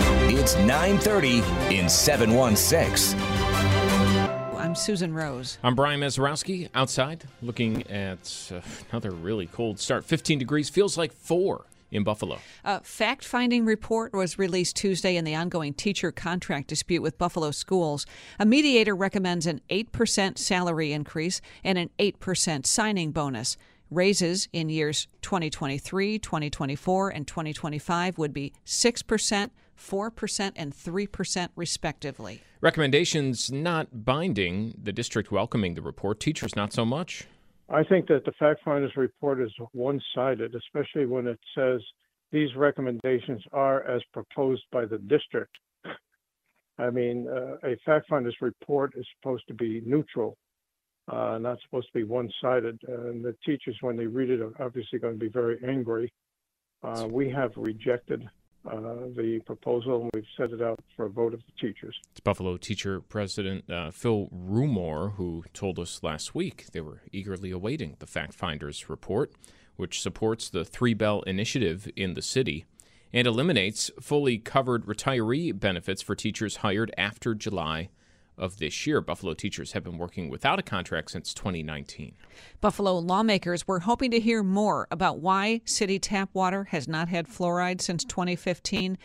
It's 9:30 in 716. I'm Susan Rose. I'm Brian Mazurowski outside looking at uh, another really cold start. 15 degrees feels like four in Buffalo. A fact finding report was released Tuesday in the ongoing teacher contract dispute with Buffalo schools. A mediator recommends an 8% salary increase and an 8% signing bonus. Raises in years 2023, 2024, and 2025 would be 6%, 4%, and 3%, respectively. Recommendations not binding, the district welcoming the report, teachers not so much. I think that the fact finder's report is one sided, especially when it says these recommendations are as proposed by the district. I mean, uh, a fact finder's report is supposed to be neutral, uh, not supposed to be one sided. And the teachers, when they read it, are obviously going to be very angry. Uh, we have rejected the proposal and we've set it out for a vote of the teachers. It's Buffalo teacher president uh, Phil Rumore who told us last week they were eagerly awaiting the fact finder's report, which supports the Three Bell initiative in the city and eliminates fully covered retiree benefits for teachers hired after July of this year. Buffalo teachers have been working without a contract since 2019. Buffalo lawmakers were hoping to hear more about why city tap water has not had fluoride since 2015,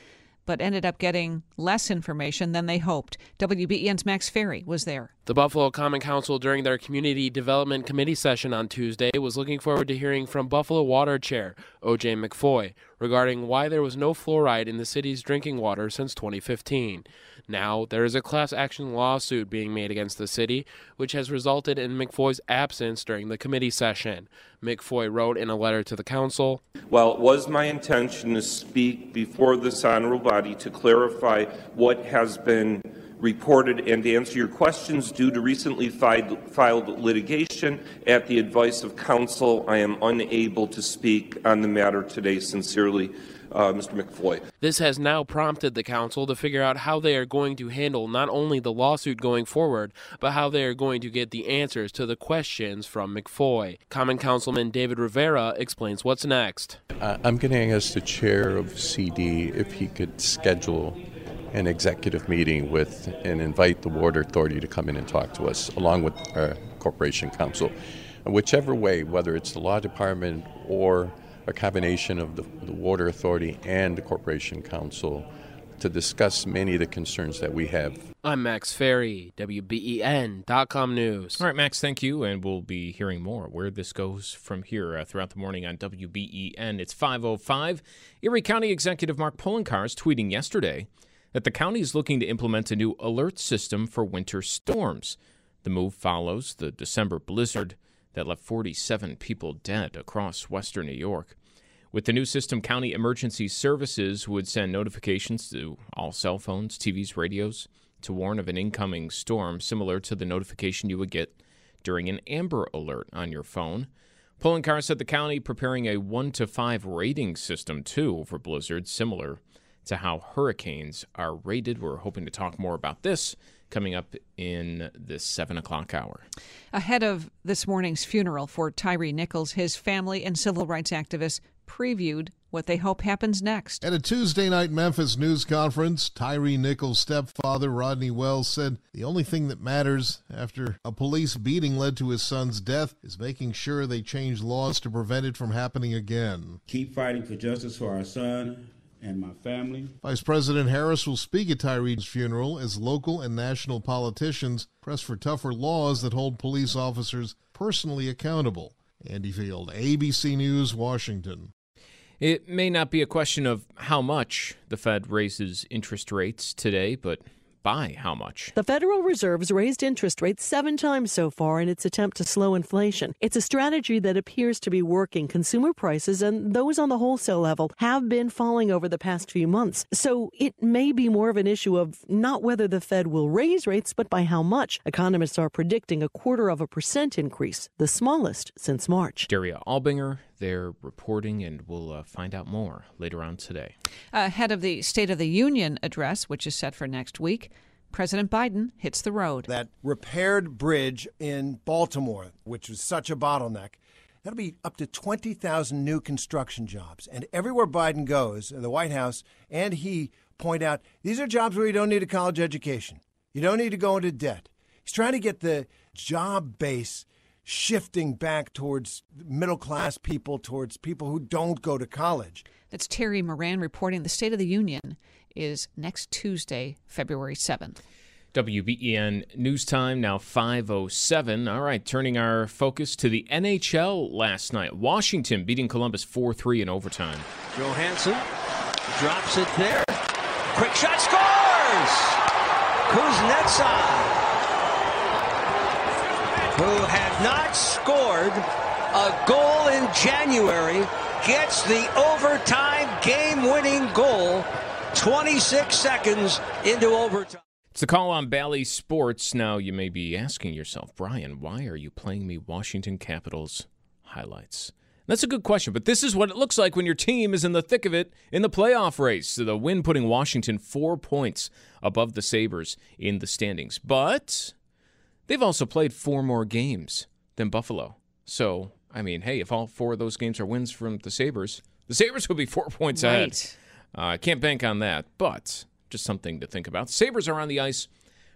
but ended up getting less information than they hoped. WBEN's Max Ferry was there. The Buffalo Common Council, during their Community Development Committee session on Tuesday, was looking forward to hearing from Buffalo Water Chair O.J. McFoy regarding why there was no fluoride in the city's drinking water since 2015. Now, there is a class action lawsuit being made against the city, which has resulted in McFoy's absence during the committee session. McFoy wrote in a letter to the council While it was my intention to speak before this honorable body to clarify what has been reported and to answer your questions due to recently filed, filed litigation at the advice of counsel, I am unable to speak on the matter today. Sincerely, uh, Mr. McFoy. This has now prompted the council to figure out how they are going to handle not only the lawsuit going forward, but how they are going to get the answers to the questions from McFoy. Common Councilman David Rivera explains what's next. Uh, I'm going to ask the chair of CD if he could schedule an executive meeting with and invite the water authority to come in and talk to us, along with our corporation counsel. Whichever way, whether it's the law department or a combination of the, the water authority and the corporation counsel, to discuss many of the concerns that we have. I'm Max Ferry, WBEN.com News. All right, Max, thank you. And we'll be hearing more where this goes from here uh, throughout the morning on WBEN. It's 505. Erie County Executive Mark Poloncarz is tweeting yesterday that the county is looking to implement a new alert system for winter storms. The move follows the December blizzard that left 47 people dead across western New York. With the new system, county emergency services would send notifications to all cell phones, TVs, radios to warn of an incoming storm, similar to the notification you would get during an Amber Alert on your phone. Poloncarz said the county preparing a 1 to 5 rating system, too, for blizzards, similar to how hurricanes are rated. We're hoping to talk more about this coming up in the 7 o'clock hour. Ahead of this morning's funeral for Tyre Nichols, his family and civil rights activists previewed what they hope happens next. At a Tuesday night Memphis news conference, Tyre Nichols' stepfather, Rodney Wells, said the only thing that matters after a police beating led to his son's death is making sure they change laws to prevent it from happening again. Keep fighting for justice for our son and my family. Vice President Harris will speak at Tyre's funeral as local and national politicians press for tougher laws that hold police officers personally accountable. Andy Field, ABC News, Washington. It may not be a question of how much the Fed raises interest rates today, but by how much? The Federal Reserve's raised interest rates seven times so far in its attempt to slow inflation. It's a strategy that appears to be working. Consumer prices and those on the wholesale level have been falling over the past few months. So it may be more of an issue of not whether the Fed will raise rates, but by how much. Economists are predicting a quarter of a percent increase, the smallest since March. Daria Albinger, they're reporting, and we'll uh, find out more later on today. Ahead of the State of the Union address, which is set for next week, President Biden hits the road. That repaired bridge in Baltimore, which was such a bottleneck, that'll be up to 20,000 new construction jobs. And everywhere Biden goes, the White House and he point out these are jobs where you don't need a college education. You don't need to go into debt. He's trying to get the job base shifting back towards middle class people, towards people who don't go to college. That's Terry Moran reporting the State of the Union is next Tuesday, February 7th. WBEN News Time now 507. All right, turning our focus to the NHL last night. Washington beating Columbus 4 3 in overtime. Johansson drops it there. Quick shot scores! Kuznetsov who had not scored a goal in January, gets the overtime game winning goal 26 seconds into overtime. It's the call on Bally Sports. Now, you may be asking yourself, Brian, why are you playing me Washington Capitals highlights? That's a good question, but this is what it looks like when your team is in the thick of it in the playoff race. So The win putting Washington four points above the Sabres in the standings. But They've also played four more games than Buffalo. So, I mean, hey, if all four of those games are wins from the Sabres, the Sabres will be four points right. ahead. I uh, can't bank on that, but just something to think about. The Sabres are on the ice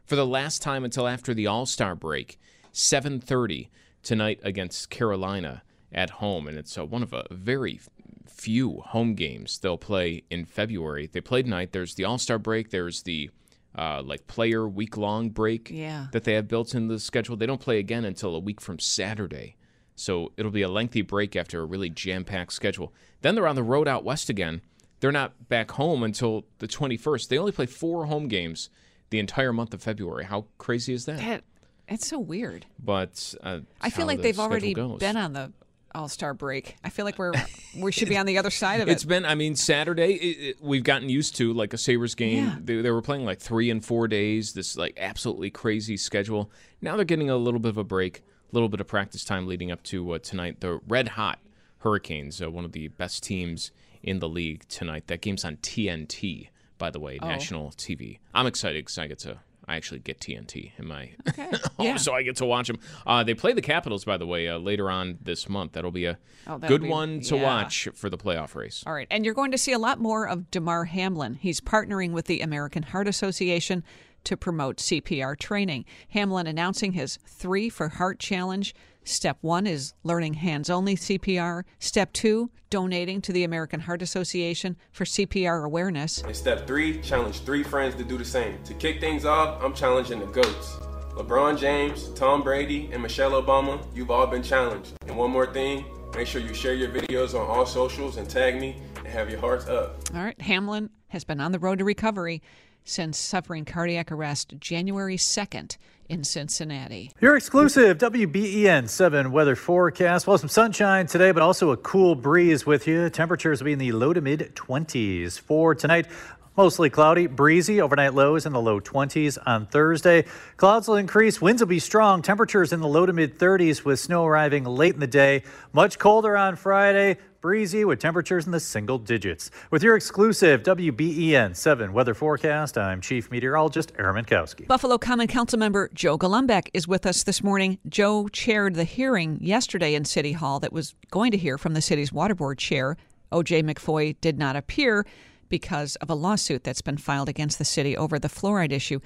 for the last time until after the All-Star break, 7:30 tonight against Carolina at home, and it's uh, one of a very few home games they'll play in February. They played tonight. There's the All-Star break. There's the uh, like player week long break yeah. that they have built in the schedule. They don't play again until a week from Saturday. So it'll be a lengthy break after a really jam packed schedule. Then they're on the road out west again. They're not back home until the 21st. They only play four home games the entire month of February. How crazy is that? that it's so weird. But uh, I feel like the they've already goes. been on the all Star break. I feel like we're we should be on the other side of it. It's been, I mean, Saturday it, it, we've gotten used to like a Sabres game. Yeah. They, they were playing like three and four days. This like absolutely crazy schedule. Now they're getting a little bit of a break, a little bit of practice time leading up to uh, tonight. The red hot Hurricanes, uh, one of the best teams in the league tonight. That game's on TNT, by the way, Oh. national TV. I'm excited because I get to. I actually get TNT in my Okay. home, Yeah. so I get to watch them. Uh, they play the Capitals, by the way, uh, later on this month. That'll be a Oh, that'll good be- one to yeah. watch for the playoff race. All right. And you're going to see a lot more of Damar Hamlin. He's partnering with the American Heart Association to promote CPR training. Hamlin announcing his Three for Heart Challenge. Step one is learning hands only CPR. Step two, donating to the American Heart Association for CPR awareness. And step three, challenge three friends to do the same. To kick things off, I'm challenging the GOATs. LeBron James, Tom Brady, and Michelle Obama, you've all been challenged. And one more thing, make sure you share your videos on all socials and tag me and have your hearts up. All right. Hamlin has been on the road to recovery since suffering cardiac arrest January 2nd in Cincinnati. Your exclusive WBEN 7 weather forecast. Well, some sunshine today, but also a cool breeze with you. Temperatures will be in the low to mid 20s. For tonight, mostly cloudy, breezy, overnight lows in the low 20s on Thursday. Clouds will increase, winds will be strong, temperatures in the low to mid 30s with snow arriving late in the day. Much colder on Friday. Breezy with temperatures in the single digits. With your exclusive WBEN 7 weather forecast, I'm Chief Meteorologist Aaron Mentkowski. Buffalo Common Council member Joe Golombek is with us this morning. Joe chaired the hearing yesterday in City Hall that was going to hear from the city's water board chair. O.J. McFoy did not appear because of a lawsuit that's been filed against the city over the fluoride issue.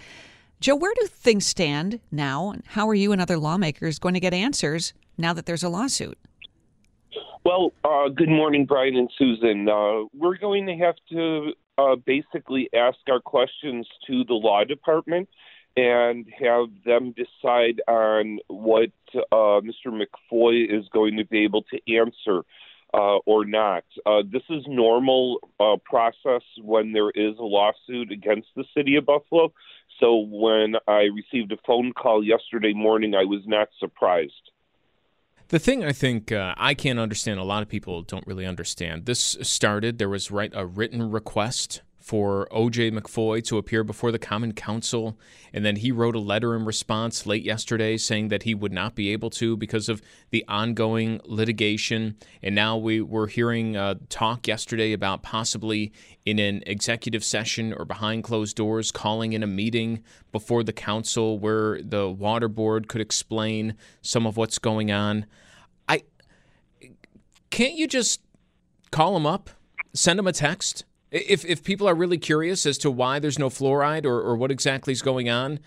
Joe, where do things stand now? And how are you and other lawmakers going to get answers now that there's a lawsuit? Well, uh, good morning, Brian and Susan. Uh, we're going to have to uh, basically ask our questions to the law department and have them decide on what uh, Mr. McFoy is going to be able to answer uh, or not. Uh, this is normal uh, process when there is a lawsuit against the city of Buffalo. So when I received a phone call yesterday morning, I was not surprised. The thing I think uh, I can't understand, a lot of people don't really understand. This started, there was right a written request for OJ McFoy to appear before the Common Council. And then he wrote a letter in response late yesterday saying that he would not be able to because of the ongoing litigation. And now we were hearing uh, talk yesterday about possibly in an executive session or behind closed doors calling in a meeting before the council where the water board could explain some of what's going on. I can't you just call him up, send him a text? If if people are really curious as to why there's no fluoride or, or what exactly is going on,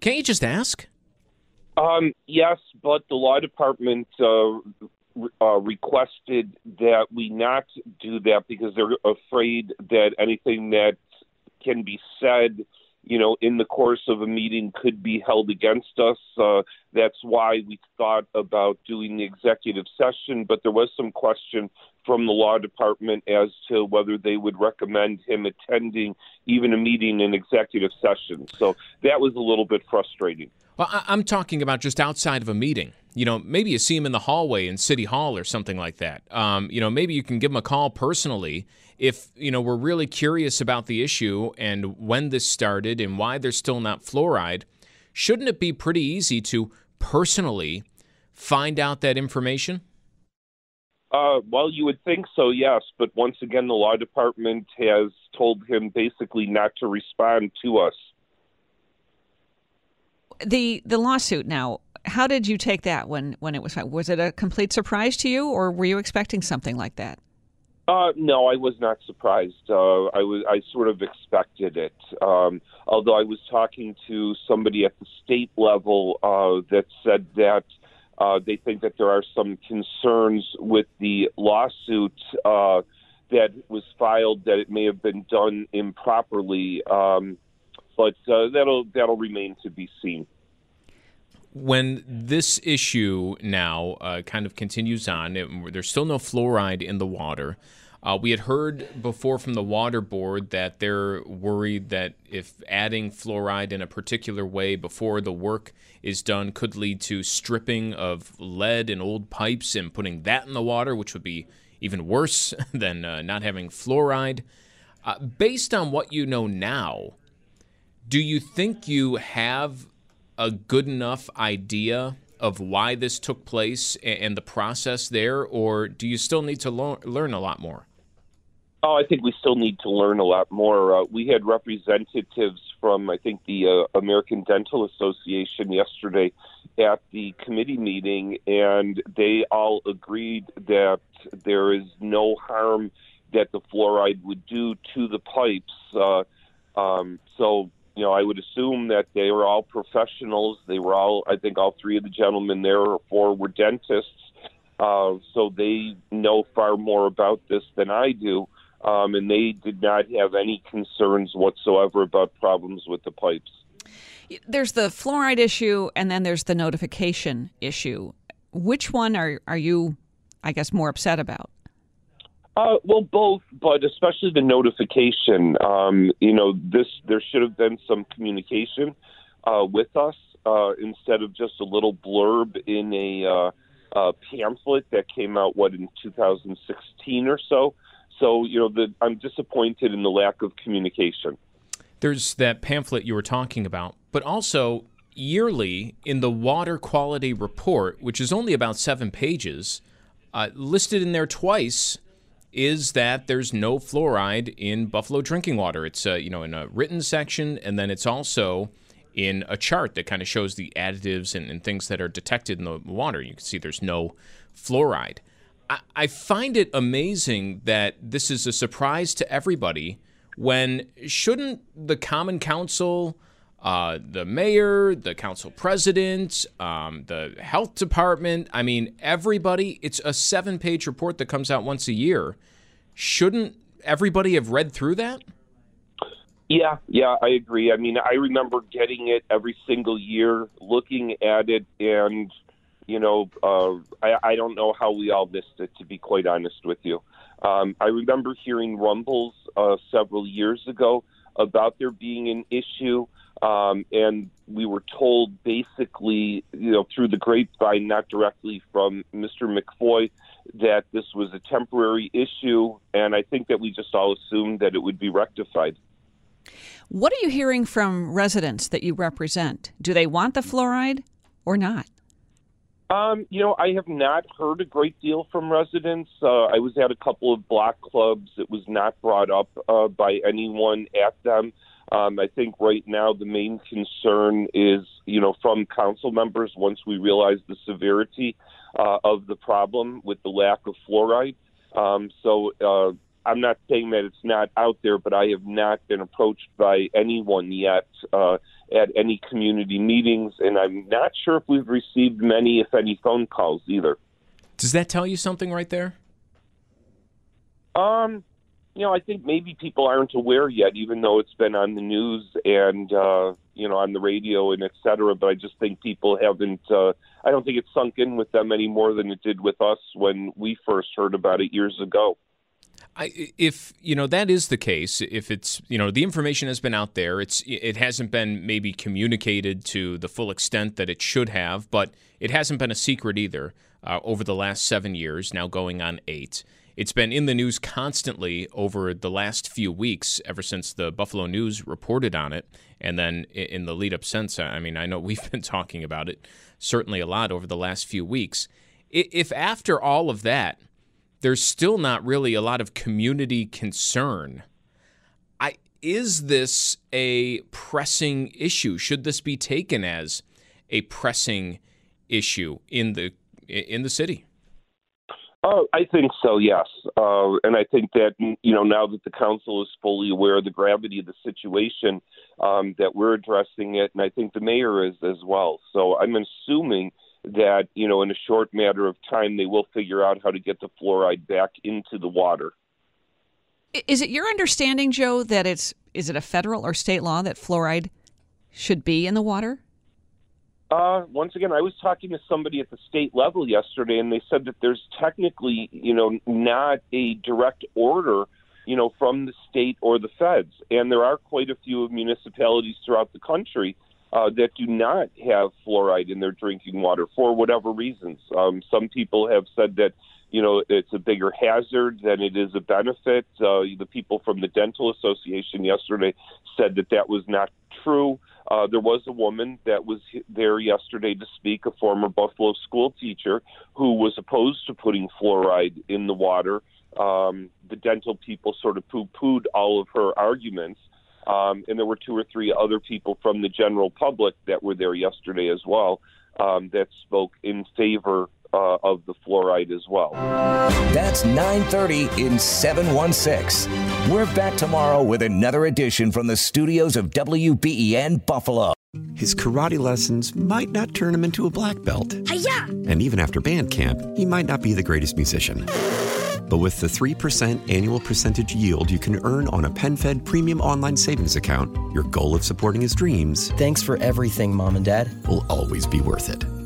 can't you just ask? Um, yes, but the law department uh, uh, requested that we not do that because they're afraid that anything that can be said, you know, in the course of a meeting could be held against us. Uh, that's why we thought about doing the executive session, but there was some question from the law department as to whether they would recommend him attending even a meeting in executive session. So that was a little bit frustrating. Well, I'm talking about just outside of a meeting. You know, maybe you see him in the hallway in City Hall or something like that. Um, you know, maybe you can give him a call personally if, you know, we're really curious about the issue and when this started and why there's still not fluoride. Shouldn't it be pretty easy to personally find out that information? Uh, well, you would think so, yes. But once again, the law department has told him basically not to respond to us. The the lawsuit now. How did you take that when when it was was it a complete surprise to you, or were you expecting something like that? Uh, no, I was not surprised. Uh, I was I sort of expected it. Um, although I was talking to somebody at the state level uh, that said that uh, they think that there are some concerns with the lawsuit uh, that was filed that it may have been done improperly, um, but uh, that'll that'll remain to be seen. When this issue now uh, kind of continues on, there's still no fluoride in the water. Uh, we had heard before from the water board that they're worried that if adding fluoride in a particular way before the work is done could lead to stripping of lead in old pipes and putting that in the water, which would be even worse than uh, not having fluoride. Uh, based on what you know now, do you think you have a good enough idea of why this took place and the process there, or do you still need to lo- learn a lot more? Oh, I think we still need to learn a lot more. Uh, we had representatives from, I think, the uh, American Dental Association yesterday at the committee meeting, and they all agreed that there is no harm that the fluoride would do to the pipes. Uh, um, so, you know, I would assume that they were all professionals. They were all, I think, all three of the gentlemen there, or four, were dentists. Uh, so they know far more about this than I do um, and they did not have any concerns whatsoever about problems with the pipes. There's the fluoride issue, and then there's the notification issue. Which one are are you, I guess, more upset about? Uh, well, both, but especially the notification. Um, you know, this there should have been some communication uh, with us uh, instead of just a little blurb in a uh, uh, pamphlet that came out what in 2016 or so. So, you know, the, I'm disappointed in the lack of communication. There's that pamphlet you were talking about, but also yearly in the water quality report, which is only about seven pages, uh, listed in there twice is that there's no fluoride in Buffalo drinking water. It's uh, you know in a written section, and then it's also in a chart that kind of shows the additives and, and things that are detected in the water. You can see there's no fluoride. I, find it amazing that this is a surprise to everybody when shouldn't the Common Council uh, the mayor, the council president, um, the health department. I mean, everybody. It's a seven page report that comes out once a year. Shouldn't everybody have read through that? Yeah, yeah, I agree. I mean, I remember getting it every single year, looking at it, and you know, uh, I, I don't know how we all missed it. To be quite honest with you, um, I remember hearing rumbles uh, several years ago about there being an issue, um, and we were told basically, you know, through the grapevine, not directly from Mr. McFoy, that this was a temporary issue, and I think that we just all assumed that it would be rectified. What are you hearing from residents that you represent? Do they want the fluoride or not? Um, you know, I have not heard a great deal from residents. Uh, I was at a couple of block clubs. It was not brought up uh, by anyone at them. Um, I think right now the main concern is, you know, from council members once we realize the severity uh, of the problem with the lack of fluoride. Um, so uh, I'm not saying that it's not out there, but I have not been approached by anyone yet uh, at any community meetings, and I'm not sure if we've received many, if any, phone calls either. Does that tell you something right there? Um, you know, I think maybe people aren't aware yet, even though it's been on the news and uh, you know on the radio and et cetera. But I just think people haven't. Uh, I don't think it's sunk in with them any more than it did with us when we first heard about it years ago. I, if you know that is the case, if it's you know the information has been out there, it's it hasn't been maybe communicated to the full extent that it should have, but it hasn't been a secret either uh, over the last seven years, now going on eight. It's been in the news constantly over the last few weeks, ever since the Buffalo News reported on it, and then in the lead up since. I mean, I know we've been talking about it certainly a lot over the last few weeks. If after all of that there's still not really a lot of community concern. I is this a pressing issue? Should this be taken as a pressing issue in the in the city? Oh, I think so. Yes, uh, and I think that you know now that the council is fully aware of the gravity of the situation, um, that we're addressing it, and I think the mayor is as well. So I'm assuming that you know in a short matter of time they will figure out how to get the fluoride back into the water. Is it your understanding, Joe, that it's is it a federal or state law that fluoride should be in the water? Uh, once again, I was talking to somebody at the state level yesterday, and they said that there's technically, you know, not a direct order, you know, from the state or the feds, and there are quite a few municipalities throughout the country uh, that do not have fluoride in their drinking water for whatever reasons. Um, some people have said that you know it's a bigger hazard than it is a benefit. Uh, the people from the Dental Association yesterday said that that was not true. Uh, there was a woman that was there yesterday to speak, a former Buffalo school teacher who was opposed to putting fluoride in the water. Um, the dental people sort of poo pooed all of her arguments. Um, and there were two or three other people from the general public that were there yesterday as well um, that spoke in favor uh, of the fluoride as well. That's 9:30 in 716. We're back tomorrow with another edition from the studios of WBEN Buffalo. His karate lessons might not turn him into a black belt. Hi-ya! And even after band camp, he might not be the greatest musician. But with the 3% annual percentage yield you can earn on a PenFed premium online savings account, your goal of supporting his dreams. Thanks for everything, Mom and Dad. Will always be worth it.